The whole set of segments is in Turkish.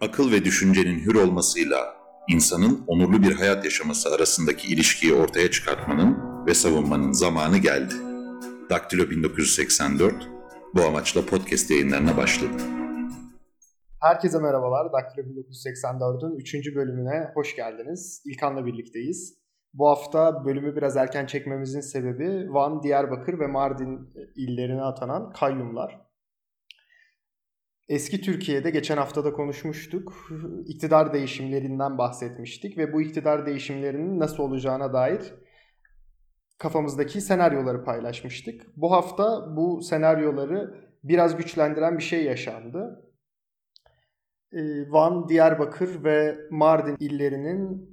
akıl ve düşüncenin hür olmasıyla insanın onurlu bir hayat yaşaması arasındaki ilişkiyi ortaya çıkartmanın ve savunmanın zamanı geldi. Daktilo 1984 bu amaçla podcast yayınlarına başladı. Herkese merhabalar. Daktilo 1984'ün 3. bölümüne hoş geldiniz. İlkan'la birlikteyiz. Bu hafta bölümü biraz erken çekmemizin sebebi Van, Diyarbakır ve Mardin illerine atanan kayyumlar. Eski Türkiye'de geçen haftada konuşmuştuk. İktidar değişimlerinden bahsetmiştik ve bu iktidar değişimlerinin nasıl olacağına dair kafamızdaki senaryoları paylaşmıştık. Bu hafta bu senaryoları biraz güçlendiren bir şey yaşandı. Ee, Van, Diyarbakır ve Mardin illerinin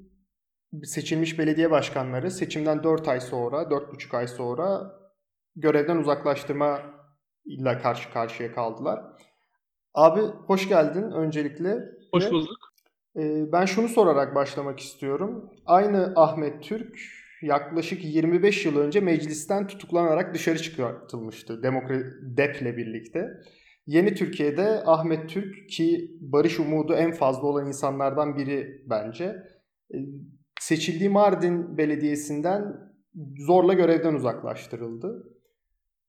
seçilmiş belediye başkanları seçimden 4 ay sonra, 4,5 ay sonra görevden uzaklaştırma ile karşı karşıya kaldılar. Abi hoş geldin öncelikle. Hoş bulduk. E, ben şunu sorarak başlamak istiyorum. Aynı Ahmet Türk yaklaşık 25 yıl önce meclisten tutuklanarak dışarı çıkartılmıştı Demokrat DEP'le birlikte. Yeni Türkiye'de Ahmet Türk ki barış umudu en fazla olan insanlardan biri bence. E, seçildiği Mardin Belediyesi'nden zorla görevden uzaklaştırıldı.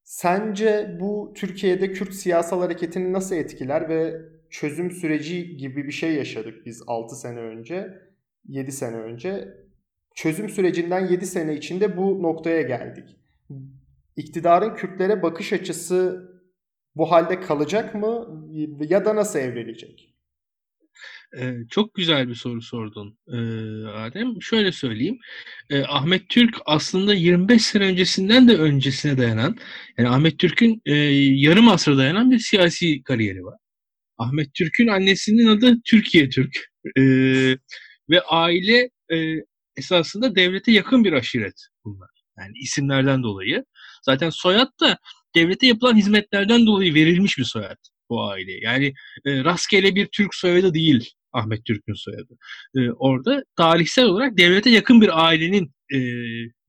Sence bu Türkiye'de Kürt siyasal hareketini nasıl etkiler ve çözüm süreci gibi bir şey yaşadık biz 6 sene önce, 7 sene önce. Çözüm sürecinden 7 sene içinde bu noktaya geldik. İktidarın Kürtlere bakış açısı bu halde kalacak mı ya da nasıl evrilecek? Ee, çok güzel bir soru sordun ee, Adem. Şöyle söyleyeyim. Ee, Ahmet Türk aslında 25 sene öncesinden de öncesine dayanan, yani Ahmet Türk'ün e, yarım asra dayanan bir siyasi kariyeri var. Ahmet Türk'ün annesinin adı Türkiye Türk. Ee, ve aile e, esasında devlete yakın bir aşiret bunlar. Yani isimlerden dolayı. Zaten soyad da devlete yapılan hizmetlerden dolayı verilmiş bir soyad bu aile. Yani e, rastgele bir Türk soyadı değil Ahmet Türk'ün soyadı. E, orada tarihsel olarak devlete yakın bir ailenin e,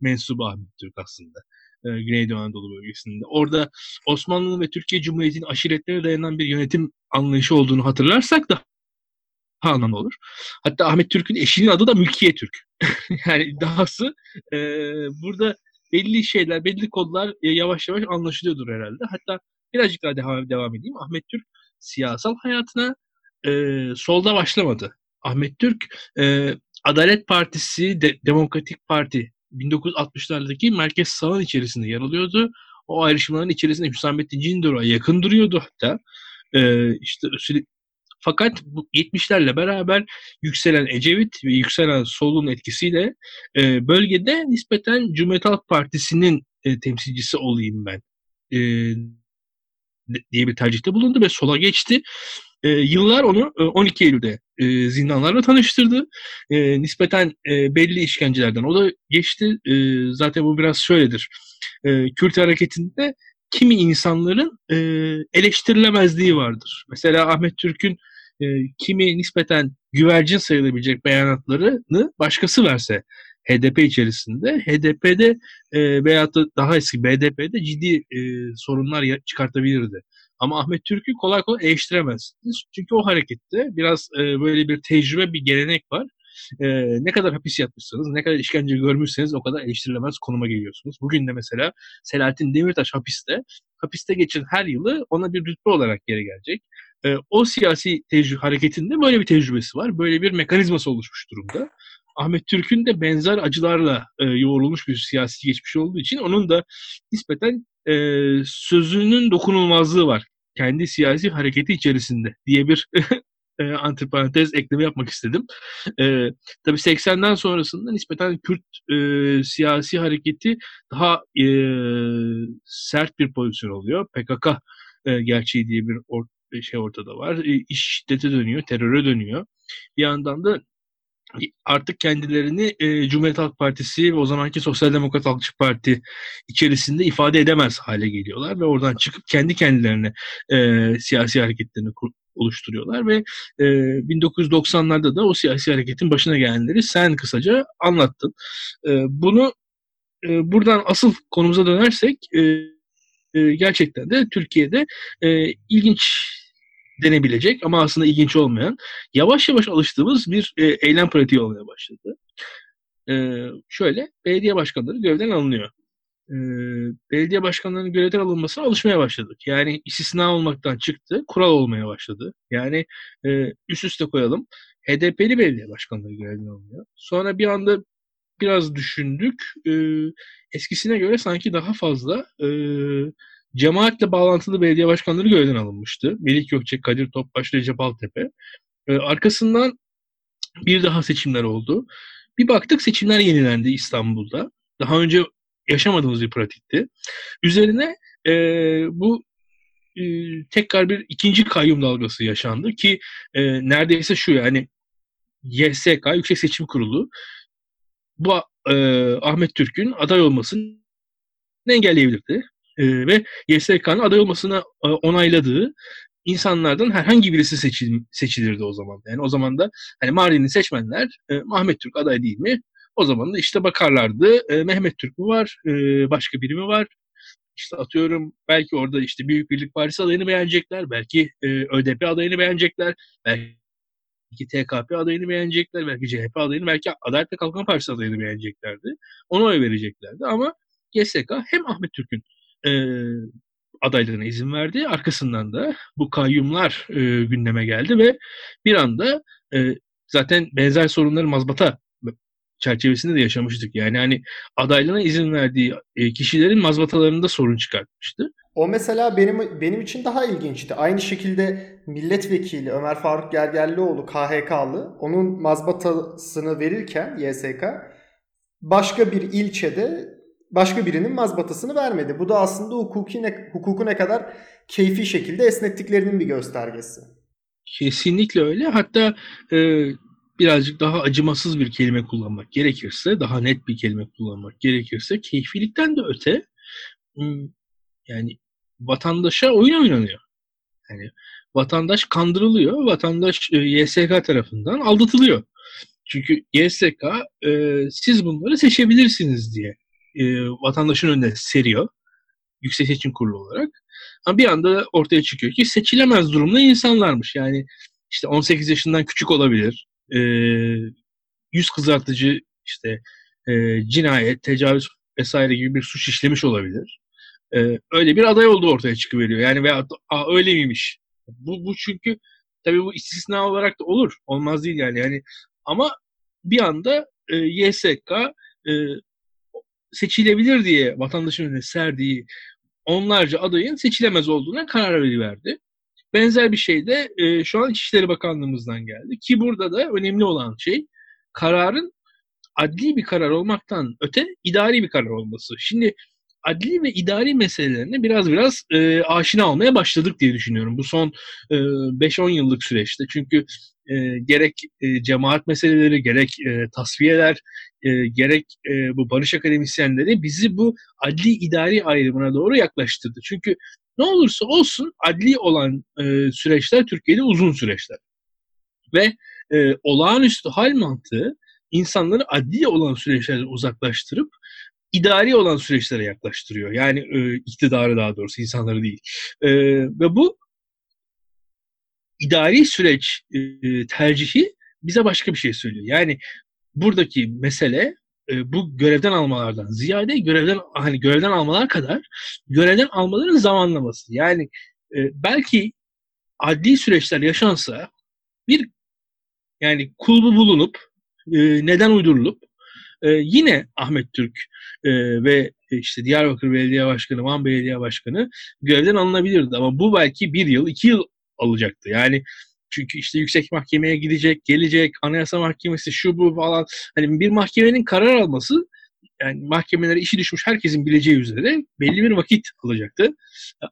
mensubu Ahmet Türk aslında. E, Güneydoğu Anadolu bölgesinde. Orada Osmanlı ve Türkiye Cumhuriyeti'nin aşiretlere dayanan bir yönetim anlayışı olduğunu hatırlarsak da anlamı olur. Hatta Ahmet Türk'ün eşinin adı da Mülkiye Türk. yani dahası e, burada belli şeyler, belli kodlar e, yavaş yavaş anlaşılıyordur herhalde. Hatta birazcık daha devam, devam edeyim. Ahmet Türk siyasal hayatına e, solda başlamadı. Ahmet Türk e, Adalet Partisi, De- Demokratik Parti 1960'lardaki merkez sağın içerisinde yer alıyordu. O ayrışmaların içerisinde Hüsamettin Cindor'a yakın duruyordu hatta. E, işte fakat bu 70'lerle beraber yükselen Ecevit ve yükselen solun etkisiyle e, bölgede nispeten Cumhuriyet Halk Partisi'nin e, temsilcisi olayım ben e, diye bir tercihte bulundu ve sola geçti. E, yıllar onu 12 e, Eylül'de e, zindanlarla tanıştırdı. E, nispeten e, belli işkencelerden o da geçti. E, zaten bu biraz şöyledir. E, Kürt hareketinde kimi insanların e, eleştirilemezliği vardır. Mesela Ahmet Türk'ün e, kimi nispeten güvercin sayılabilecek beyanatlarını başkası verse HDP içerisinde, HDP'de e, veyahut da daha eski BDP'de ciddi e, sorunlar çıkartabilirdi. Ama Ahmet Türk'ü kolay kolay eleştiremezsiniz. Çünkü o harekette biraz e, böyle bir tecrübe, bir gelenek var. E, ne kadar hapis yatmışsanız, ne kadar işkence görmüşseniz o kadar eleştirilemez konuma geliyorsunuz. Bugün de mesela Selahattin Demirtaş hapiste, hapiste geçen her yılı ona bir rütbe olarak geri gelecek. E, o siyasi tecrübe hareketinde böyle bir tecrübesi var. Böyle bir mekanizması oluşmuş durumda. Ahmet Türk'ün de benzer acılarla e, yoğrulmuş bir siyasi geçmiş olduğu için onun da nispeten e, sözünün dokunulmazlığı var. Kendi siyasi hareketi içerisinde diye bir e, antiparantez ekleme yapmak istedim. E, tabii 80'den sonrasında nispeten Kürt e, siyasi hareketi daha e, sert bir pozisyon oluyor. PKK e, gerçeği diye bir or şey ortada var. E, iş şiddete dönüyor, teröre dönüyor. Bir yandan da artık kendilerini e, Cumhuriyet Halk Partisi ve o zamanki Sosyal Demokrat Halkçı Parti içerisinde ifade edemez hale geliyorlar ve oradan çıkıp kendi kendilerine e, siyasi hareketlerini oluşturuyorlar ve e, 1990'larda da o siyasi hareketin başına gelenleri sen kısaca anlattın. E, bunu e, buradan asıl konumuza dönersek e, e, gerçekten de Türkiye'de e, ilginç denebilecek ama aslında ilginç olmayan yavaş yavaş alıştığımız bir e, eylem pratiği olmaya başladı. E, şöyle belediye başkanları görevden alınıyor. E, belediye başkanlarının görevden alınmasına alışmaya başladık. Yani istisna olmaktan çıktı, kural olmaya başladı. Yani e, üst üste koyalım. HDP'li belediye başkanları görevden alınıyor. Sonra bir anda biraz düşündük. E, eskisine göre sanki daha fazla e, cemaatle bağlantılı belediye başkanları görevden alınmıştı. Melik Gökçek, Kadir Topbaş, Recep Altepe. E, arkasından bir daha seçimler oldu. Bir baktık seçimler yenilendi İstanbul'da. Daha önce yaşamadığımız bir pratikti. Üzerine e, bu e, tekrar bir ikinci kayyum dalgası yaşandı ki e, neredeyse şu yani YSK, Yüksek Seçim Kurulu bu e, Ahmet Türk'ün aday olmasını engelleyebilirdi. E, ve YSK'nın aday olmasını e, onayladığı insanlardan herhangi birisi seçil, seçilirdi o zaman. Yani o zaman da hani Mardin'i seçmenler e, Ahmet Türk aday değil mi? O zaman da işte bakarlardı. E, Mehmet Türk mü var? Başka biri mi var? İşte atıyorum belki orada işte Büyük Birlik Partisi adayını beğenecekler. Belki ÖDP adayını beğenecekler. Belki TKP adayını beğenecekler. Belki CHP adayını, belki Adalet ve Kalkınma Partisi adayını beğeneceklerdi. Ona oy vereceklerdi. Ama GSK hem Ahmet Türk'ün e, adaylığına izin verdi. Arkasından da bu kayyumlar e, gündeme geldi ve bir anda e, zaten benzer sorunları mazbata çerçevesinde de yaşamıştık. Yani hani adaylığına izin verdiği e, kişilerin mazbatalarında sorun çıkartmıştı. O mesela benim benim için daha ilginçti. Aynı şekilde milletvekili Ömer Faruk Gergerlioğlu KHK'lı onun mazbatasını verirken YSK başka bir ilçede başka birinin mazbatasını vermedi. Bu da aslında hukuki ne, hukuku ne kadar keyfi şekilde esnettiklerinin bir göstergesi. Kesinlikle öyle. Hatta e, birazcık daha acımasız bir kelime kullanmak gerekirse, daha net bir kelime kullanmak gerekirse keyfilikten de öte yani vatandaşa oyun oynanıyor. Yani vatandaş kandırılıyor, vatandaş e, YSK tarafından aldatılıyor. Çünkü YSK e, siz bunları seçebilirsiniz diye e, vatandaşın önüne seriyor. Yüksek Seçim Kurulu olarak. Ama bir anda ortaya çıkıyor ki seçilemez durumda insanlarmış. Yani işte 18 yaşından küçük olabilir. E, yüz kızartıcı işte e, cinayet, tecavüz vesaire gibi bir suç işlemiş olabilir. E, öyle bir aday olduğu ortaya çıkıveriyor. Yani veya Aa, öyle miymiş? Bu, bu çünkü tabii bu istisna olarak da olur. Olmaz değil yani. yani ama bir anda e, YSK e, seçilebilir diye vatandaşın önüne serdiği onlarca adayın seçilemez olduğuna karar veriverdi. Benzer bir şey de e, şu an İçişleri Bakanlığımızdan geldi. Ki burada da önemli olan şey kararın adli bir karar olmaktan öte idari bir karar olması. Şimdi adli ve idari meselelerine biraz biraz e, aşina olmaya başladık diye düşünüyorum. Bu son e, 5-10 yıllık süreçte. Çünkü e, gerek e, cemaat meseleleri, gerek e, tasfiyeler, e, gerek e, bu barış akademisyenleri bizi bu adli idari ayrımına doğru yaklaştırdı. Çünkü ne olursa olsun adli olan e, süreçler Türkiye'de uzun süreçler. Ve e, olağanüstü hal mantığı insanları adli olan süreçlerden uzaklaştırıp idari olan süreçlere yaklaştırıyor. Yani e, iktidarı daha doğrusu insanları değil. E, ve bu idari süreç e, tercihi bize başka bir şey söylüyor. Yani buradaki mesele e, bu görevden almalardan ziyade görevden hani görevden almalar kadar görevden almaların zamanlaması. Yani e, belki adli süreçler yaşansa bir yani kulbu bulunup e, neden uydurulup e, yine Ahmet Türk e, ve işte Diyarbakır Belediye Başkanı, Van Belediye Başkanı görevden alınabilirdi. Ama bu belki bir yıl, iki yıl alacaktı. Yani çünkü işte yüksek mahkemeye gidecek, gelecek, anayasa mahkemesi şu bu falan. Hani bir mahkemenin karar alması yani mahkemelere işi düşmüş herkesin bileceği üzere belli bir vakit alacaktı.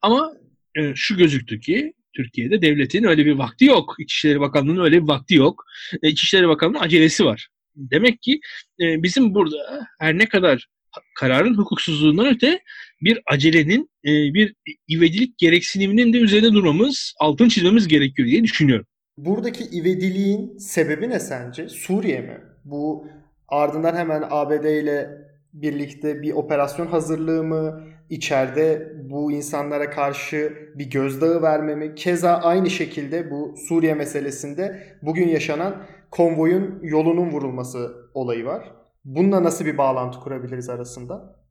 Ama e, şu gözüktü ki Türkiye'de devletin öyle bir vakti yok. İçişleri Bakanlığı'nın öyle bir vakti yok. E, İçişleri Bakanlığı'nın acelesi var. Demek ki e, bizim burada her ne kadar kararın hukuksuzluğundan öte bir acelenin, e, bir ivedilik gereksiniminin de üzerine durmamız, altın çizmemiz gerekiyor diye düşünüyorum. Buradaki ivediliğin sebebi ne sence? Suriye mi? Bu ardından hemen ABD ile birlikte bir operasyon hazırlığı mı, içeride bu insanlara karşı bir gözdağı verme mi? Keza aynı şekilde bu Suriye meselesinde bugün yaşanan konvoyun yolunun vurulması olayı var. Bununla nasıl bir bağlantı kurabiliriz arasında?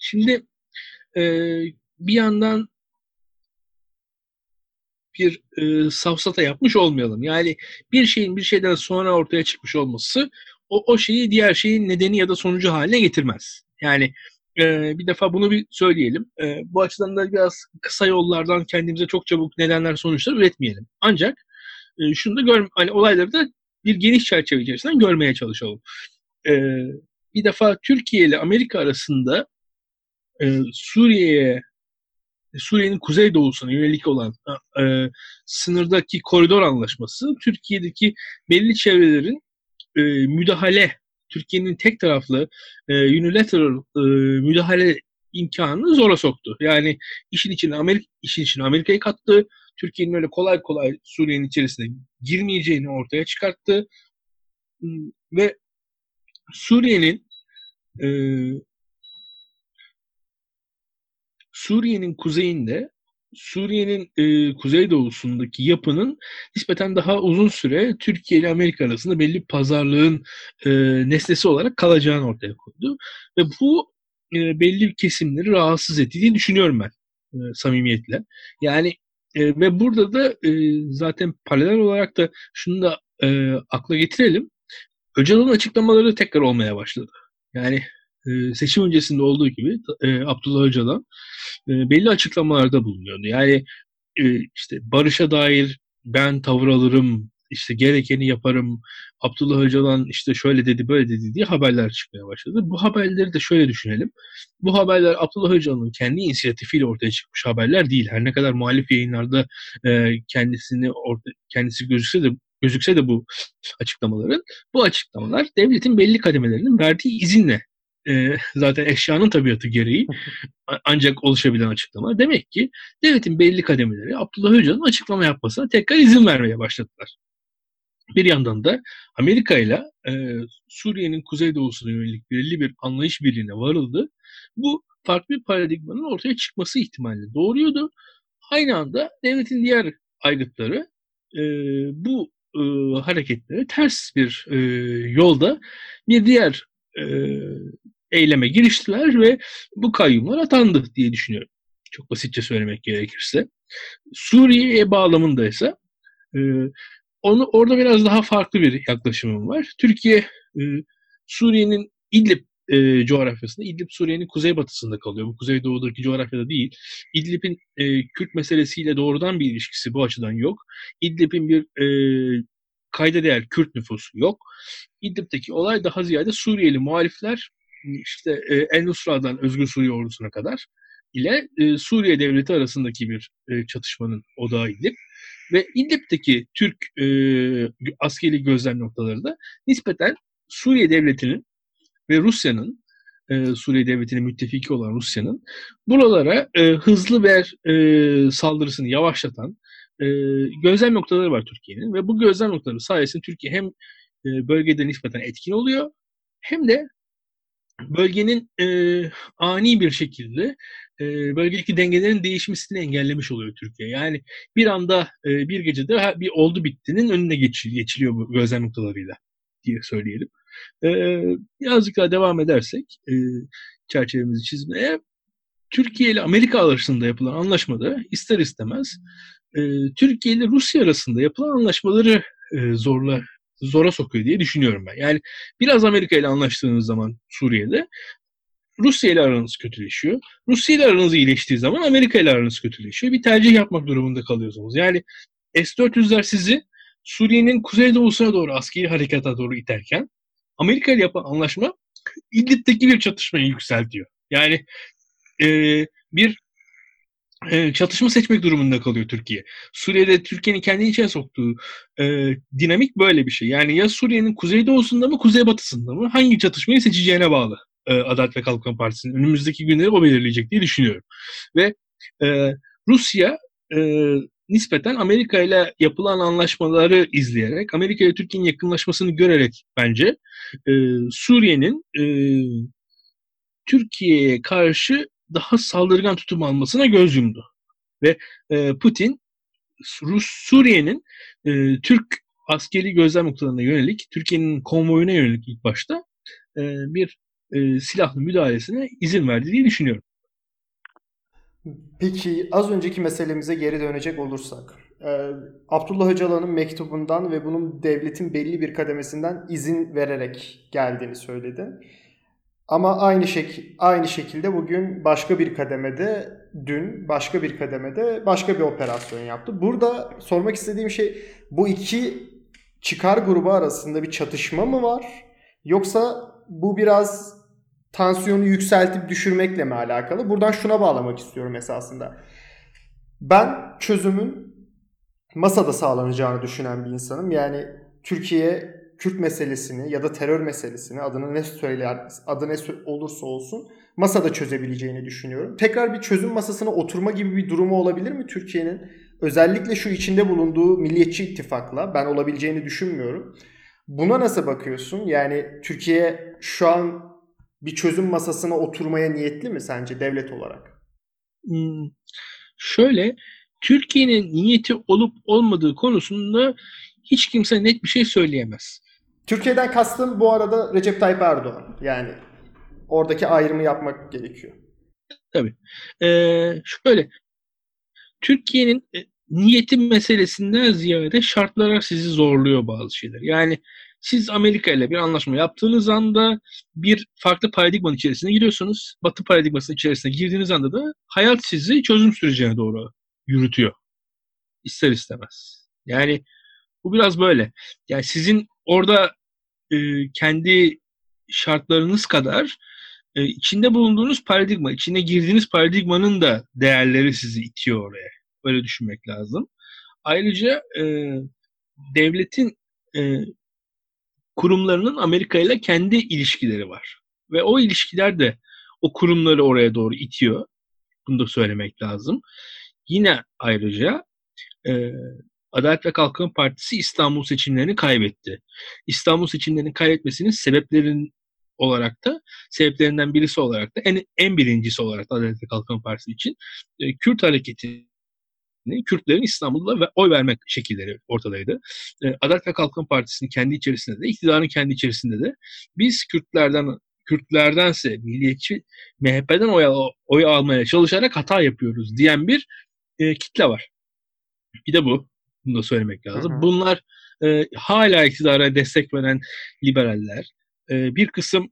Şimdi e, bir yandan bir e, safsata yapmış olmayalım. Yani bir şeyin bir şeyden sonra ortaya çıkmış olması o, o şeyi diğer şeyin nedeni ya da sonucu haline getirmez. Yani e, bir defa bunu bir söyleyelim. E, bu açıdan da biraz kısa yollardan kendimize çok çabuk nedenler sonuçlar üretmeyelim. Ancak e, şunu da gör, hani olayları da bir geniş çerçeve içerisinden görmeye çalışalım. E, bir defa Türkiye ile Amerika arasında e, Suriye'ye Suriye'nin kuzeydoğusuna yönelik olan e, sınırdaki koridor anlaşması Türkiye'deki belli çevrelerin e, müdahale Türkiye'nin tek taraflı e, unilateral e, müdahale imkanını zora soktu. Yani işin içine Amerika işin içine Amerika'yı kattı. Türkiye'nin öyle kolay kolay Suriye'nin içerisine girmeyeceğini ortaya çıkarttı. Ve Suriye'nin e, Suriye'nin kuzeyinde Suriye'nin e, kuzeydoğusundaki yapının nispeten daha uzun süre Türkiye ile Amerika arasında belli bir pazarlığın e, nesnesi olarak kalacağını ortaya koydu. Ve bu e, belli kesimleri rahatsız ettiğini düşünüyorum ben e, samimiyetle. Yani e, ve burada da e, zaten paralel olarak da şunu da e, akla getirelim. Öcalan'ın açıklamaları tekrar olmaya başladı. Yani e, seçim öncesinde olduğu gibi e, Abdullah Öcalan e, belli açıklamalarda bulunuyordu. Yani e, işte barışa dair ben tavır alırım, işte gerekeni yaparım, Abdullah Öcalan işte şöyle dedi böyle dedi diye haberler çıkmaya başladı. Bu haberleri de şöyle düşünelim. Bu haberler Abdullah Öcalan'ın kendi inisiyatifiyle ortaya çıkmış haberler değil. Her ne kadar muhalif yayınlarda e, kendisini orta, kendisi gözükse de gözükse de bu açıklamaların bu açıklamalar devletin belli kademelerinin verdiği izinle e, zaten eşyanın tabiatı gereği ancak oluşabilen açıklama. Demek ki devletin belli kademeleri Abdullah Öcalan'ın açıklama yapmasına tekrar izin vermeye başladılar. Bir yandan da Amerika ile e, Suriye'nin kuzeydoğusuna yönelik belirli bir anlayış birliğine varıldı. Bu farklı bir paradigmanın ortaya çıkması ihtimali doğuruyordu. Aynı anda devletin diğer aygıtları e, bu e, hareketlere ters bir e, yolda bir diğer e, eyleme giriştiler ve bu kayyumlar atandı diye düşünüyorum. Çok basitçe söylemek gerekirse. Suriye bağlamında ise e, onu orada biraz daha farklı bir yaklaşımım var. Türkiye e, Suriye'nin İdlib e, coğrafyasında, İdlib Suriye'nin kuzeybatısında kalıyor. Bu kuzeydoğudaki coğrafyada değil. İdlib'in e, Kürt meselesiyle doğrudan bir ilişkisi bu açıdan yok. İdlib'in bir e, kayda değer Kürt nüfusu yok. İdlib'deki olay daha ziyade Suriyeli muhalifler işte e, El Nusra'dan Özgür Suriye ordusuna kadar ile e, Suriye devleti arasındaki bir e, çatışmanın odağı İdlib. Ve İdlib'deki Türk e, askeri gözlem noktaları da nispeten Suriye devletinin ve Rusya'nın e, Suriye devletinin müttefiki olan Rusya'nın buralara e, hızlı bir e, saldırısını yavaşlatan e, gözlem noktaları var Türkiye'nin. Ve bu gözlem noktaları sayesinde Türkiye hem e, bölgede nispeten etkin oluyor hem de bölgenin e, ani bir şekilde e, bölgedeki dengelerin değişmesini engellemiş oluyor Türkiye. Yani bir anda e, bir gecede bir oldu bittinin önüne geç, geçiliyor bu gözlem noktalarıyla diye söyleyelim. E, birazcık daha devam edersek e, çerçevemizi çizmeye Türkiye ile Amerika arasında yapılan anlaşmada ister istemez e, Türkiye ile Rusya arasında yapılan anlaşmaları e, zorla zora sokuyor diye düşünüyorum ben. Yani biraz Amerika ile anlaştığınız zaman Suriye'de Rusya ile aranız kötüleşiyor. Rusya ile aranız iyileştiği zaman Amerika ile aranız kötüleşiyor. Bir tercih yapmak durumunda kalıyorsunuz. Yani S-400'ler sizi Suriye'nin kuzeydoğusuna doğru askeri harekata doğru iterken Amerika ile yapılan anlaşma İdlib'deki bir çatışmayı yükseltiyor. Yani e, bir e, çatışma seçmek durumunda kalıyor Türkiye. Suriye'de Türkiye'nin kendi içine soktuğu e, dinamik böyle bir şey. Yani ya Suriye'nin kuzeydoğusunda mı kuzeybatısında mı hangi çatışmayı seçeceğine bağlı e, Adalet ve Kalkınma Partisi'nin önümüzdeki günleri o belirleyecek diye düşünüyorum. Ve e, Rusya e, nispeten Amerika ile yapılan anlaşmaları izleyerek, Amerika ile Türkiye'nin yakınlaşmasını görerek bence e, Suriye'nin e, Türkiye'ye karşı daha saldırgan tutum almasına göz yumdu. Ve e, Putin Rus Suriye'nin e, Türk askeri gözlem noktalarına yönelik, Türkiye'nin konvoyuna yönelik ilk başta e, bir e, silahlı müdahalesine izin verdi diye düşünüyorum. Peki az önceki meselemize geri dönecek olursak. e, Abdullah Öcalan'ın mektubundan ve bunun devletin belli bir kademesinden izin vererek geldiğini söyledin. Ama aynı şek aynı şekilde bugün başka bir kademede, dün başka bir kademede başka bir operasyon yaptı. Burada sormak istediğim şey bu iki çıkar grubu arasında bir çatışma mı var? Yoksa bu biraz tansiyonu yükseltip düşürmekle mi alakalı? Buradan şuna bağlamak istiyorum esasında. Ben çözümün masada sağlanacağını düşünen bir insanım. Yani Türkiye Kürt meselesini ya da terör meselesini adını ne söyler adı ne olursa olsun masada çözebileceğini düşünüyorum. Tekrar bir çözüm masasına oturma gibi bir durumu olabilir mi Türkiye'nin? Özellikle şu içinde bulunduğu Milliyetçi İttifak'la ben olabileceğini düşünmüyorum. Buna nasıl bakıyorsun? Yani Türkiye şu an bir çözüm masasına oturmaya niyetli mi sence devlet olarak? Hmm, şöyle, Türkiye'nin niyeti olup olmadığı konusunda hiç kimse net bir şey söyleyemez. Türkiye'den kastım bu arada Recep Tayyip Erdoğan. Yani oradaki ayrımı yapmak gerekiyor. Tabii. Ee, şöyle, Türkiye'nin e, niyeti meselesinden ziyade şartlara sizi zorluyor bazı şeyler. Yani siz Amerika ile bir anlaşma yaptığınız anda bir farklı paradigmanın içerisine giriyorsunuz. Batı paradigmasının içerisine girdiğiniz anda da hayat sizi çözüm sürecine doğru yürütüyor. İster istemez. Yani bu biraz böyle. Yani sizin orada e, kendi şartlarınız kadar e, içinde bulunduğunuz paradigma, içine girdiğiniz paradigmanın da değerleri sizi itiyor oraya. Böyle düşünmek lazım. Ayrıca e, devletin e, kurumlarının Amerika ile kendi ilişkileri var. Ve o ilişkiler de o kurumları oraya doğru itiyor. Bunu da söylemek lazım. Yine ayrıca e, Adalet ve Kalkınma Partisi İstanbul seçimlerini kaybetti. İstanbul seçimlerini kaybetmesinin sebeplerin olarak da sebeplerinden birisi olarak da en, en birincisi olarak da Adalet ve Kalkınma Partisi için e, Kürt hareketi Kürtlerin İstanbul'da oy vermek şekilleri ortadaydı. E, Adalet ve Kalkınma Partisi'nin kendi içerisinde de, iktidarın kendi içerisinde de biz Kürtlerden Kürtlerdense milliyetçi MHP'den oy, oy almaya çalışarak hata yapıyoruz diyen bir e, kitle var. Bir de bu. Bunu da söylemek lazım. Hı hı. Bunlar e, hala iktidara destek veren liberaller. E, bir kısım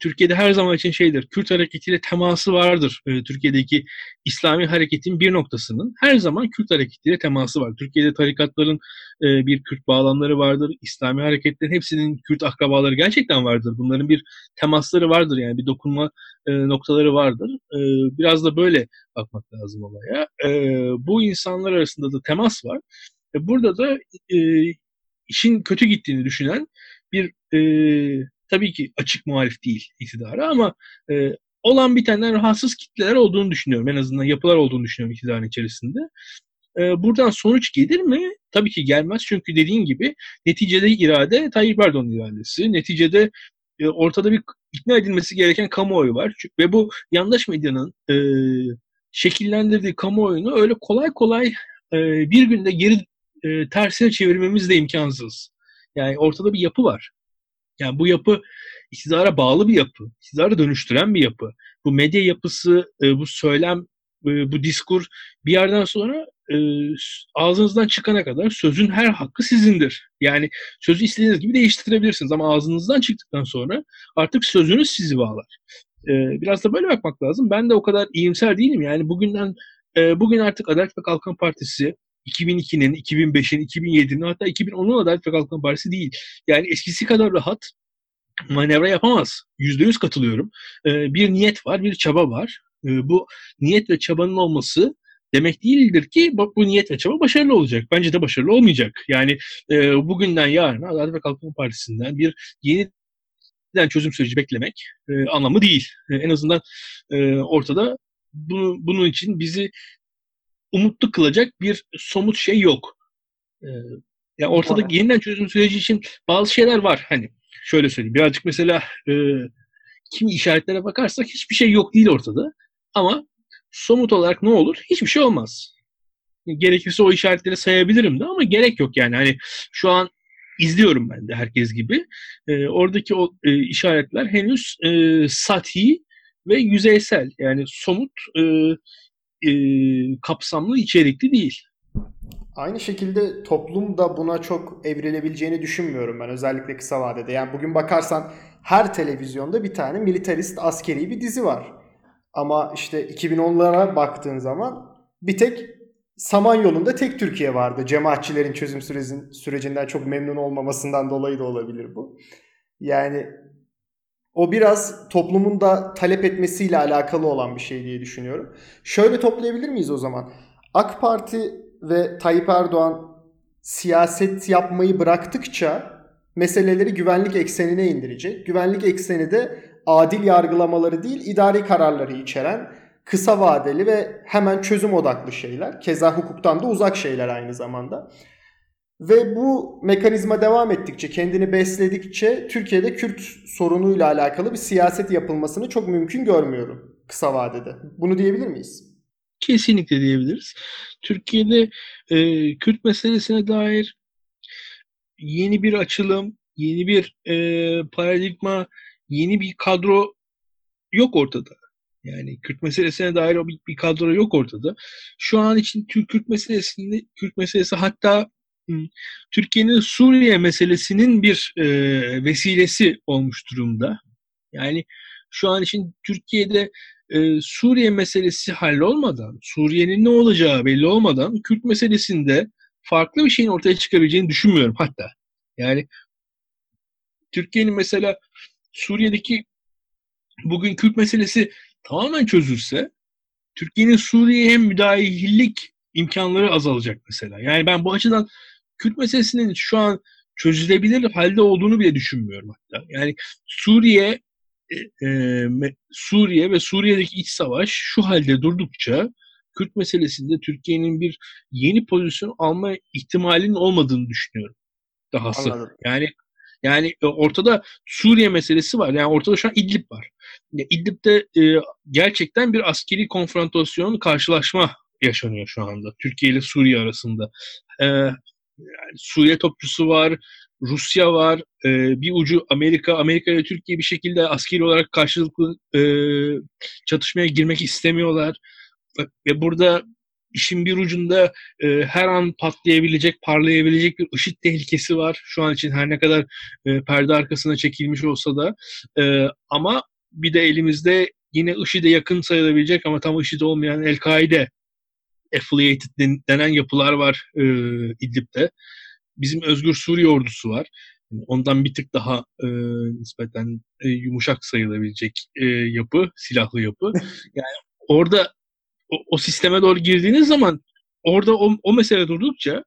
Türkiye'de her zaman için şeydir. Kürt hareketiyle teması vardır. Türkiye'deki İslami hareketin bir noktasının her zaman Kürt hareketiyle teması var. Türkiye'de tarikatların bir Kürt bağlamları vardır. İslami hareketlerin hepsinin Kürt akrabaları gerçekten vardır. Bunların bir temasları vardır yani bir dokunma noktaları vardır. Biraz da böyle bakmak lazım olaya. Bu insanlar arasında da temas var. Burada da işin kötü gittiğini düşünen bir tabii ki açık muhalif değil iktidara ama e, olan bitenden rahatsız kitleler olduğunu düşünüyorum. En azından yapılar olduğunu düşünüyorum iktidarın içerisinde. E, buradan sonuç gelir mi? Tabii ki gelmez. Çünkü dediğin gibi neticede irade Tayyip Erdoğan'ın iradesi. Neticede e, ortada bir ikna edilmesi gereken kamuoyu var. Ve bu yandaş medyanın e, şekillendirdiği kamuoyunu öyle kolay kolay e, bir günde geri e, tersine çevirmemiz de imkansız. Yani ortada bir yapı var. Yani bu yapı iktidara bağlı bir yapı, iktidarı dönüştüren bir yapı. Bu medya yapısı, e, bu söylem, e, bu diskur bir yerden sonra e, ağzınızdan çıkana kadar sözün her hakkı sizindir. Yani sözü istediğiniz gibi değiştirebilirsiniz ama ağzınızdan çıktıktan sonra artık sözünüz sizi bağlar. Biraz da böyle bakmak lazım. Ben de o kadar iyimser değilim. Yani bugünden bugün artık Adalet ve Kalkınma Partisi 2002'nin, 2005'in, 2007'nin hatta 2010'un Adalet ve Kalkınma Partisi değil. Yani eskisi kadar rahat manevra yapamaz. %100 katılıyorum. Ee, bir niyet var, bir çaba var. Ee, bu niyet ve çabanın olması demek değildir ki bu niyet ve çaba başarılı olacak. Bence de başarılı olmayacak. Yani e, bugünden yarına Adalet ve Kalkınma Partisi'nden bir yeniden çözüm süreci beklemek e, anlamı değil. E, en azından e, ortada bunu, bunun için bizi umutlu kılacak bir somut şey yok. E, yani ortada Var. yeniden çözüm süreci için bazı şeyler var. Hani şöyle söyleyeyim. Birazcık mesela e, kimi işaretlere bakarsak hiçbir şey yok değil ortada. Ama somut olarak ne olur? Hiçbir şey olmaz. Gerekirse o işaretleri sayabilirim de ama gerek yok yani. Hani şu an izliyorum ben de herkes gibi. E, oradaki o e, işaretler henüz e, sati ve yüzeysel. Yani somut e, e, kapsamlı içerikli değil. Aynı şekilde toplum da buna çok evrilebileceğini düşünmüyorum ben özellikle kısa vadede. Yani bugün bakarsan her televizyonda bir tane militarist askeri bir dizi var. Ama işte 2010'lara baktığın zaman bir tek Samanyolu'nda tek Türkiye vardı. Cemaatçilerin çözüm sürecin, sürecinden çok memnun olmamasından dolayı da olabilir bu. Yani o biraz toplumun da talep etmesiyle alakalı olan bir şey diye düşünüyorum. Şöyle toplayabilir miyiz o zaman? AK Parti ve Tayyip Erdoğan siyaset yapmayı bıraktıkça meseleleri güvenlik eksenine indirecek. Güvenlik ekseni de adil yargılamaları değil idari kararları içeren kısa vadeli ve hemen çözüm odaklı şeyler. Keza hukuktan da uzak şeyler aynı zamanda. Ve bu mekanizma devam ettikçe, kendini besledikçe Türkiye'de Kürt sorunuyla alakalı bir siyaset yapılmasını çok mümkün görmüyorum kısa vadede. Bunu diyebilir miyiz? Kesinlikle diyebiliriz. Türkiye'de e, Kürt meselesine dair yeni bir açılım, yeni bir e, paradigma, yeni bir kadro yok ortada. Yani Kürt meselesine dair bir, bir kadro yok ortada. Şu an için Türk Kürt meselesinde Kürt meselesi hatta Türkiye'nin Suriye meselesinin bir e, vesilesi olmuş durumda. Yani şu an için Türkiye'de e, Suriye meselesi hallolmadan, Suriye'nin ne olacağı belli olmadan Kürt meselesinde farklı bir şeyin ortaya çıkabileceğini düşünmüyorum hatta. Yani Türkiye'nin mesela Suriye'deki bugün Kürt meselesi tamamen çözülse Türkiye'nin Suriye'ye müdahillik imkanları azalacak mesela. Yani ben bu açıdan Kürt meselesinin şu an çözülebilir halde olduğunu bile düşünmüyorum hatta. Yani Suriye e, e, Suriye ve Suriye'deki iç savaş şu halde durdukça Kürt meselesinde Türkiye'nin bir yeni pozisyon alma ihtimalinin olmadığını düşünüyorum. Dahası. Anladım. Yani yani e, ortada Suriye meselesi var. Yani ortada şu an İdlib var. İdlib'de e, gerçekten bir askeri konfrontasyon, karşılaşma yaşanıyor şu anda. Türkiye ile Suriye arasında. E, Suriye topçusu var, Rusya var, e, bir ucu Amerika, Amerika ile Türkiye bir şekilde askeri olarak karşılıklı e, çatışmaya girmek istemiyorlar. Ve burada işin bir ucunda e, her an patlayabilecek, parlayabilecek bir IŞİD tehlikesi var. Şu an için her ne kadar e, perde arkasına çekilmiş olsa da. E, ama bir de elimizde yine IŞİD'e yakın sayılabilecek ama tam IŞİD olmayan El-Kaide affiliated denen yapılar var e, İdlib'de. Bizim Özgür Suriye ordusu var. Ondan bir tık daha e, nispeten e, yumuşak sayılabilecek e, yapı, silahlı yapı. Yani orada o, o sisteme doğru girdiğiniz zaman orada o, o mesele durdukça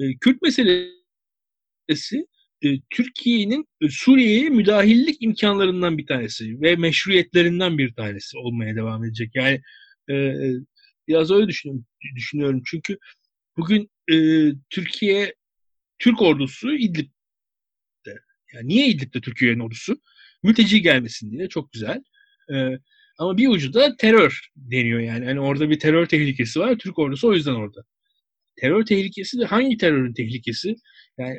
e, Kürt meselesi e, Türkiye'nin e, Suriye'ye müdahillik imkanlarından bir tanesi ve meşruiyetlerinden bir tanesi olmaya devam edecek. Yani e, biraz öyle düşünüyorum, çünkü bugün e, Türkiye Türk ordusu İdlib'de. Yani niye İdlib'de Türkiye'nin ordusu? Mülteci gelmesin diye çok güzel. E, ama bir ucu da terör deniyor yani. Hani orada bir terör tehlikesi var. Türk ordusu o yüzden orada. Terör tehlikesi de hangi terörün tehlikesi? Yani,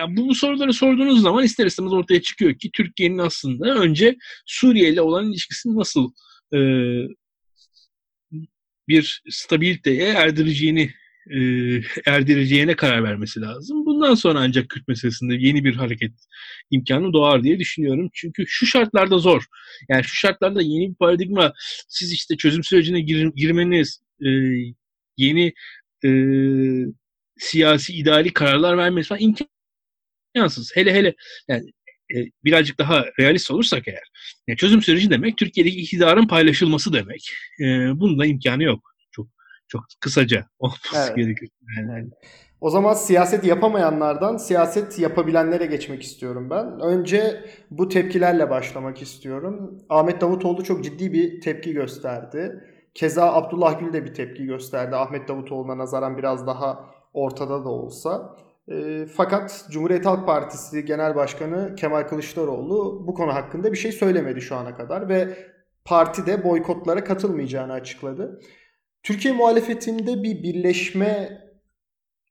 yani bu, bu soruları sorduğunuz zaman ister istemez ortaya çıkıyor ki Türkiye'nin aslında önce Suriye ile olan ilişkisini nasıl e, bir stabiliteye erdireceğini e, erdireceğine karar vermesi lazım. Bundan sonra ancak Kürt meselesinde yeni bir hareket imkanı doğar diye düşünüyorum. Çünkü şu şartlarda zor. Yani şu şartlarda yeni bir paradigma, siz işte çözüm sürecine gir, girmeniz, e, yeni e, siyasi idari kararlar vermeniz falan imkansız. Hele hele yani birazcık daha realist olursak eğer, yani çözüm süreci demek Türkiye'deki iktidarın paylaşılması demek. E, bunun da imkanı yok. Çok kısaca olması evet. gerekiyor. Yani. O zaman siyaset yapamayanlardan siyaset yapabilenlere geçmek istiyorum ben. Önce bu tepkilerle başlamak istiyorum. Ahmet Davutoğlu çok ciddi bir tepki gösterdi. Keza Abdullah Gül de bir tepki gösterdi. Ahmet Davutoğlu'na nazaran biraz daha ortada da olsa. E, fakat Cumhuriyet Halk Partisi Genel Başkanı Kemal Kılıçdaroğlu bu konu hakkında bir şey söylemedi şu ana kadar ve parti de boykotlara katılmayacağını açıkladı. Türkiye muhalefetinde bir birleşme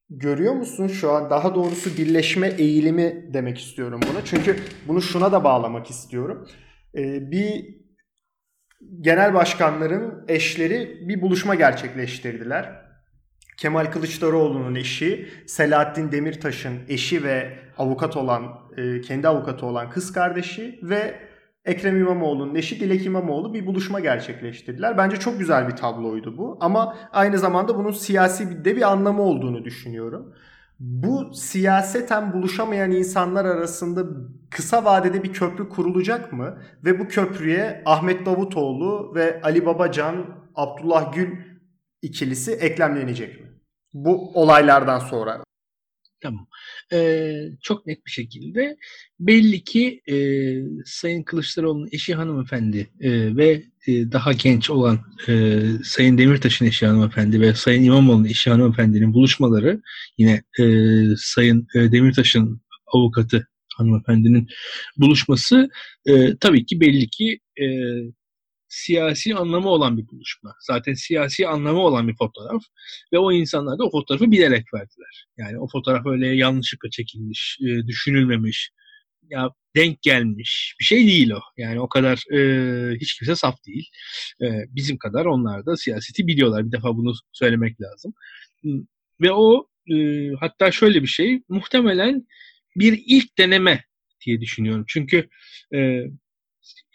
görüyor musun şu an? Daha doğrusu birleşme eğilimi demek istiyorum buna. Çünkü bunu şuna da bağlamak istiyorum. Ee, bir genel başkanların eşleri bir buluşma gerçekleştirdiler. Kemal Kılıçdaroğlu'nun eşi, Selahattin Demirtaş'ın eşi ve avukat olan, e, kendi avukatı olan kız kardeşi ve Ekrem İmamoğlu'nun eşi Dilek İmamoğlu bir buluşma gerçekleştirdiler. Bence çok güzel bir tabloydu bu. Ama aynı zamanda bunun siyasi de bir anlamı olduğunu düşünüyorum. Bu siyaseten buluşamayan insanlar arasında kısa vadede bir köprü kurulacak mı? Ve bu köprüye Ahmet Davutoğlu ve Ali Babacan, Abdullah Gül ikilisi eklemlenecek mi? Bu olaylardan sonra. Tamam. Ee, çok net bir şekilde belli ki e, Sayın Kılıçdaroğlu'nun eşi hanımefendi e, ve e, daha genç olan e, Sayın Demirtaş'ın eşi hanımefendi ve Sayın İmamoğlu'nun eşi hanımefendinin buluşmaları yine e, Sayın e, Demirtaş'ın avukatı hanımefendinin buluşması e, tabii ki belli ki e, siyasi anlamı olan bir buluşma. Zaten siyasi anlamı olan bir fotoğraf ve o insanlar da o fotoğrafı bilerek verdiler. Yani o fotoğraf öyle yanlışlıkla çekilmiş, e, düşünülmemiş, ya denk gelmiş bir şey değil o. Yani o kadar e, hiç kimse saf değil. E, bizim kadar onlar da siyaseti biliyorlar. Bir defa bunu söylemek lazım. Ve o e, hatta şöyle bir şey muhtemelen bir ilk deneme diye düşünüyorum. Çünkü e,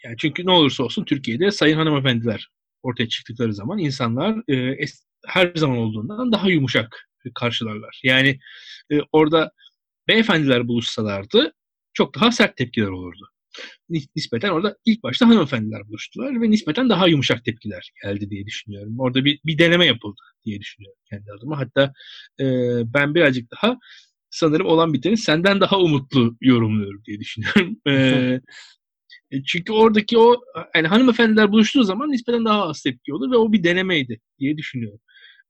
yani çünkü ne olursa olsun Türkiye'de sayın hanımefendiler ortaya çıktıkları zaman insanlar e, es, her zaman olduğundan daha yumuşak karşılarlar. Yani e, orada beyefendiler buluşsalardı çok daha sert tepkiler olurdu. Nispeten orada ilk başta hanımefendiler buluştular ve nispeten daha yumuşak tepkiler geldi diye düşünüyorum. Orada bir, bir deneme yapıldı diye düşünüyorum kendi adıma. Hatta e, ben birazcık daha sanırım olan biteni senden daha umutlu yorumluyorum diye düşünüyorum. e, çünkü oradaki o yani hanımefendiler buluştuğu zaman nispeten daha az tepki olur ve o bir denemeydi diye düşünüyorum.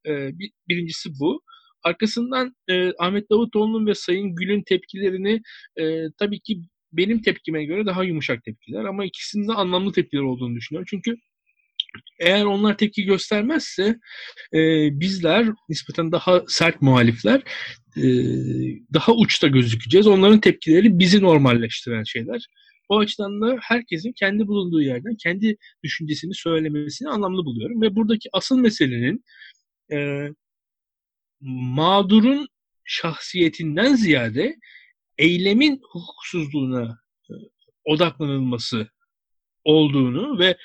E, bir, birincisi bu. Arkasından e, Ahmet Davutoğlu'nun ve Sayın Gül'ün tepkilerini e, tabii ki benim tepkime göre daha yumuşak tepkiler ama ikisinin de anlamlı tepkiler olduğunu düşünüyorum. Çünkü eğer onlar tepki göstermezse e, bizler nispeten daha sert muhalifler e, daha uçta gözükeceğiz. Onların tepkileri bizi normalleştiren şeyler. O açıdan da herkesin kendi bulunduğu yerden kendi düşüncesini söylemesini anlamlı buluyorum. Ve buradaki asıl meselenin e, mağdurun şahsiyetinden ziyade eylemin hukuksuzluğuna e, odaklanılması olduğunu ve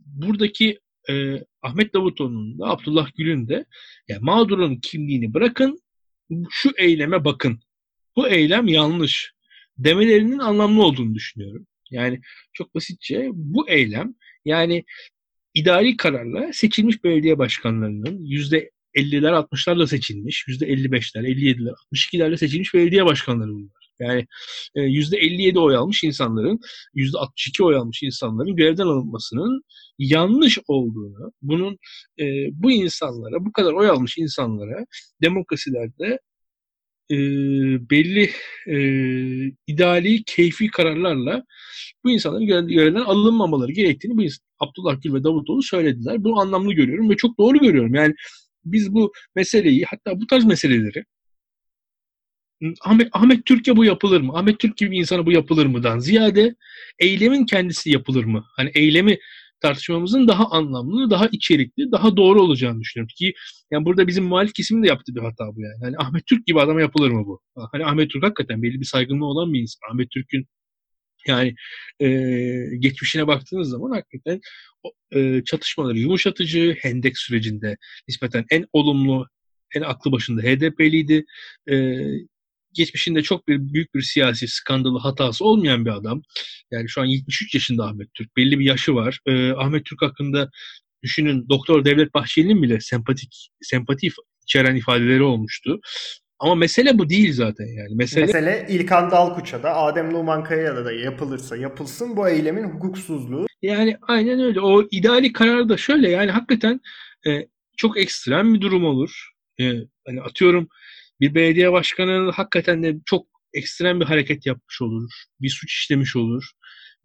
buradaki e, Ahmet Davutoğlu'nun da Abdullah Gül'ün de yani mağdurun kimliğini bırakın şu eyleme bakın. Bu eylem yanlış demelerinin anlamlı olduğunu düşünüyorum. Yani çok basitçe bu eylem yani idari kararla seçilmiş belediye başkanlarının yüzde 50'ler 60'larla seçilmiş, yüzde 55'ler, 57'ler, 62'lerle seçilmiş belediye başkanları bunlar. Yani e, yüzde 57 oy almış insanların, yüzde 62 oy almış insanların görevden alınmasının yanlış olduğunu, bunun e, bu insanlara, bu kadar oy almış insanlara demokrasilerde e, belli e, ideali, keyfi kararlarla bu insanların görevden alınmamaları gerektiğini bu Abdullah Gül ve Davutoğlu söylediler. Bunu anlamlı görüyorum ve çok doğru görüyorum. Yani biz bu meseleyi hatta bu tarz meseleleri Ahmet, Ahmet Türkiye bu yapılır mı? Ahmet Türk gibi insana bu yapılır mıdan ziyade eylemin kendisi yapılır mı? Hani eylemi tartışmamızın daha anlamlı, daha içerikli, daha doğru olacağını düşünüyorum ki yani burada bizim muhalif kesimin de yaptığı bir hata bu yani. Hani Ahmet Türk gibi adama yapılır mı bu? Hani Ahmet Türk hakikaten belli bir saygınlığı olan bir insan. Ahmet Türk'ün yani e, geçmişine baktığınız zaman hakikaten e, çatışmaları yumuşatıcı, hendek sürecinde nispeten en olumlu, en aklı başında HDP'liydi. E, geçmişinde çok bir büyük bir siyasi skandalı hatası olmayan bir adam. Yani şu an 73 yaşında Ahmet Türk. Belli bir yaşı var. E, Ahmet Türk hakkında düşünün Doktor Devlet Bahçeli'nin bile sempatik sempati içeren ifadeleri olmuştu. Ama mesele bu değil zaten yani. Mesele, mesele İlkan Dalkuç'a da Adem Numan Kaya'da da yapılırsa yapılsın bu eylemin hukuksuzluğu. Yani aynen öyle. O ideali karar da şöyle yani hakikaten e, çok ekstrem bir durum olur. E, hani atıyorum bir belediye başkanı hakikaten de çok ekstrem bir hareket yapmış olur. Bir suç işlemiş olur.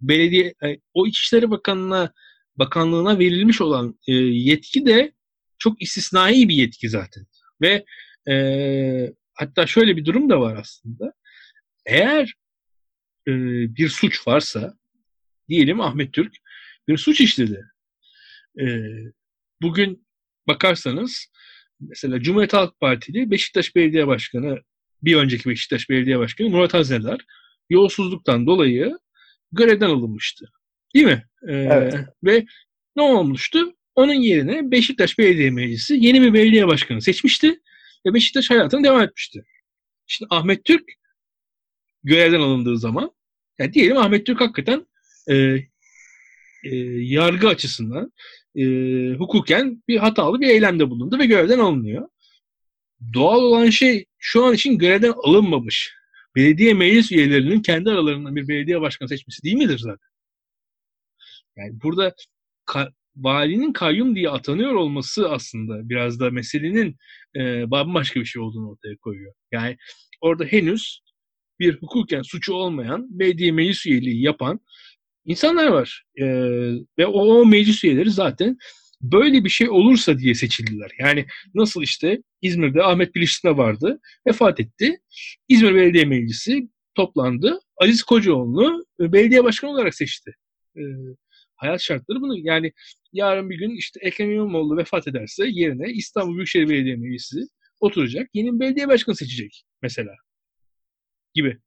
Belediye e, o İçişleri Bakanlığı'na bakanlığına verilmiş olan e, yetki de çok istisnai bir yetki zaten. Ve e, hatta şöyle bir durum da var aslında. Eğer e, bir suç varsa diyelim Ahmet Türk bir suç işledi. E, bugün bakarsanız mesela Cumhuriyet Halk Partili Beşiktaş Belediye Başkanı bir önceki Beşiktaş Belediye Başkanı Murat Azeler yolsuzluktan dolayı görevden alınmıştı. Değil mi? Ee, Evet. Ve ne olmuştu? Onun yerine Beşiktaş Belediye Meclisi yeni bir belediye başkanı seçmişti ve Beşiktaş hayatına devam etmişti. Şimdi Ahmet Türk görevden alındığı zaman yani diyelim Ahmet Türk hakikaten e, e, yargı açısından e, hukuken bir hatalı bir eylemde bulundu ve görevden alınıyor. Doğal olan şey şu an için görevden alınmamış belediye meclis üyelerinin kendi aralarından bir belediye başkanı seçmesi değil midir zaten? Yani burada ka- valinin kayyum diye atanıyor olması aslında biraz da meselenin e, bambaşka bir şey olduğunu ortaya koyuyor. Yani orada henüz bir hukuken suçu olmayan belediye meclis üyeliği yapan insanlar var. E, ve o, o meclis üyeleri zaten böyle bir şey olursa diye seçildiler. Yani nasıl işte İzmir'de Ahmet Bilişçine vardı, vefat etti. İzmir Belediye Meclisi toplandı. Aziz Kocaoğlu e, belediye başkanı olarak seçti. E, hayat şartları bunu. Yani yarın bir gün işte Ekrem İmamoğlu vefat ederse yerine İstanbul Büyükşehir Belediye Meclisi oturacak. Yeni bir belediye başkanı seçecek mesela. Gibi.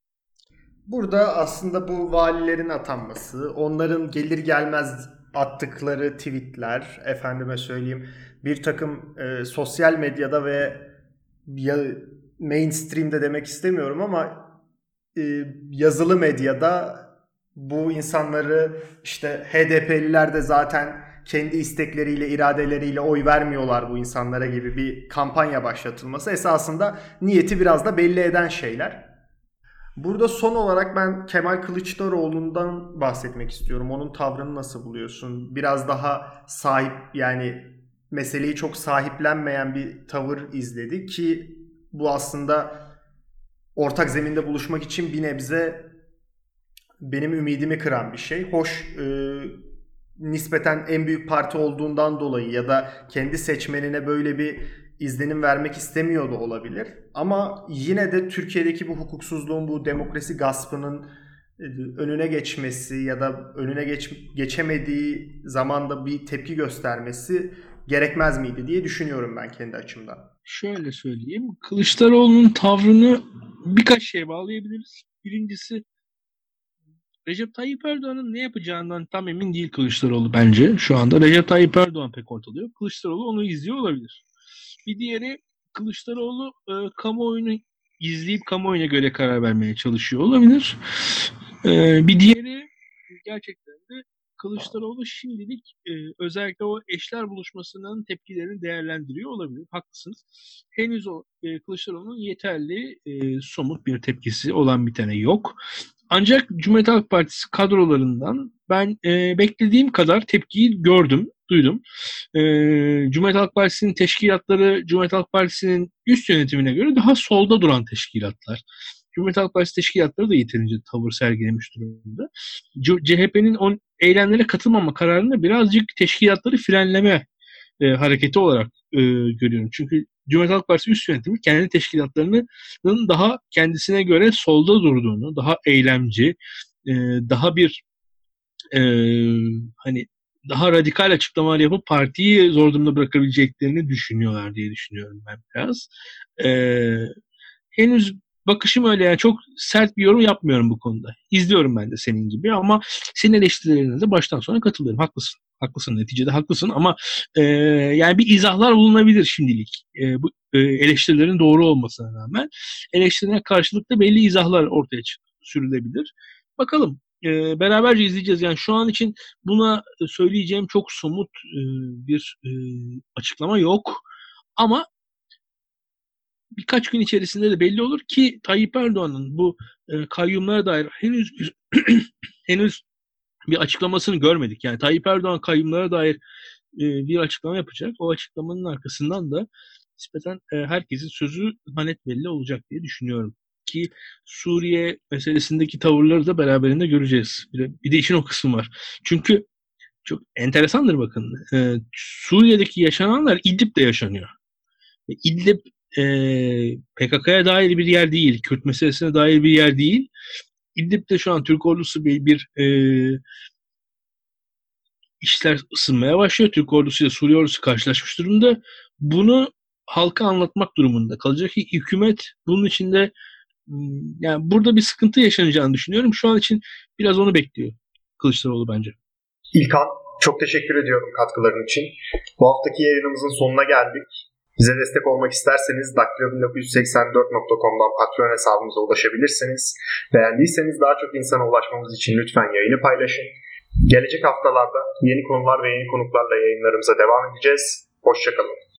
Burada aslında bu valilerin atanması, onların gelir gelmez attıkları tweetler, efendime söyleyeyim bir takım e, sosyal medyada ve ya, mainstream'de demek istemiyorum ama e, yazılı medyada bu insanları işte HDP'liler de zaten kendi istekleriyle, iradeleriyle oy vermiyorlar bu insanlara gibi bir kampanya başlatılması esasında niyeti biraz da belli eden şeyler. Burada son olarak ben Kemal Kılıçdaroğlu'ndan bahsetmek istiyorum. Onun tavrını nasıl buluyorsun? Biraz daha sahip yani meseleyi çok sahiplenmeyen bir tavır izledi ki bu aslında ortak zeminde buluşmak için bir nebze benim ümidimi kıran bir şey. Hoş e, nispeten en büyük parti olduğundan dolayı ya da kendi seçmenine böyle bir izlenim vermek istemiyor da olabilir. Ama yine de Türkiye'deki bu hukuksuzluğun, bu demokrasi gaspının e, önüne geçmesi ya da önüne geç, geçemediği zamanda bir tepki göstermesi gerekmez miydi diye düşünüyorum ben kendi açımdan. Şöyle söyleyeyim. Kılıçdaroğlu'nun tavrını birkaç şeye bağlayabiliriz. Birincisi Recep Tayyip Erdoğan'ın ne yapacağından tam emin değil Kılıçdaroğlu bence şu anda. Recep Tayyip Erdoğan pek ortada yok. Kılıçdaroğlu onu izliyor olabilir. Bir diğeri Kılıçdaroğlu e, kamuoyunu izleyip kamuoyuna göre karar vermeye çalışıyor olabilir. E, bir diğeri gerçekten de Kılıçdaroğlu şimdilik e, özellikle o eşler buluşmasının tepkilerini değerlendiriyor olabilir. Haklısınız. Henüz o e, Kılıçdaroğlu'nun yeterli e, somut bir tepkisi olan bir tane yok. Ancak Cumhuriyet Halk Partisi kadrolarından ben e, beklediğim kadar tepkiyi gördüm, duydum. E, Cumhuriyet Halk Partisi'nin teşkilatları Cumhuriyet Halk Partisi'nin üst yönetimine göre daha solda duran teşkilatlar. Cumhuriyet Halk Partisi teşkilatları da yeterince tavır sergilemiş durumda. CHP'nin eylemlere katılmama kararını birazcık teşkilatları frenleme e, hareketi olarak e, görüyorum. Çünkü Cumhuriyet Halk Partisi üst yönetimi kendi teşkilatlarının daha kendisine göre solda durduğunu, daha eylemci, e, daha bir e, hani daha radikal açıklamalar yapıp partiyi zor durumda bırakabileceklerini düşünüyorlar diye düşünüyorum ben biraz. E, henüz bakışım öyle yani çok sert bir yorum yapmıyorum bu konuda. İzliyorum ben de senin gibi ama senin eleştirilerine de baştan sona katılıyorum. Haklısın. Haklısın neticede haklısın ama e, yani bir izahlar bulunabilir şimdilik. E, bu e, eleştirilerin doğru olmasına rağmen eleştirilerine karşılık belli izahlar ortaya çık- sürülebilir. Bakalım e, beraberce izleyeceğiz. Yani şu an için buna söyleyeceğim çok somut e, bir e, açıklama yok. Ama birkaç gün içerisinde de belli olur ki Tayyip Erdoğan'ın bu e, kayyumlara dair henüz bir, henüz bir açıklamasını görmedik. Yani Tayyip Erdoğan kayyumlara dair e, bir açıklama yapacak. O açıklamanın arkasından da nispeten e, herkesin sözü net belli olacak diye düşünüyorum. Ki Suriye meselesindeki tavırları da beraberinde göreceğiz. Bir de, bir de işin o kısmı var. Çünkü çok enteresandır bakın. E, Suriye'deki yaşananlar İdlib'de yaşanıyor. İdlib e, PKK'ya dair bir yer değil, Kürt meselesine dair bir yer değil. İdlib'de şu an Türk ordusu bir, bir e, işler ısınmaya başlıyor. Türk ordusu ile Suriye ordusu karşılaşmış durumda. Bunu halka anlatmak durumunda kalacak ki hükümet bunun içinde yani burada bir sıkıntı yaşanacağını düşünüyorum. Şu an için biraz onu bekliyor Kılıçdaroğlu bence. İlkan çok teşekkür ediyorum katkıların için. Bu haftaki yayınımızın sonuna geldik. Bize destek olmak isterseniz daktilo1984.com'dan Patreon hesabımıza ulaşabilirsiniz. Beğendiyseniz daha çok insana ulaşmamız için lütfen yayını paylaşın. Gelecek haftalarda yeni konular ve yeni konuklarla yayınlarımıza devam edeceğiz. Hoşçakalın.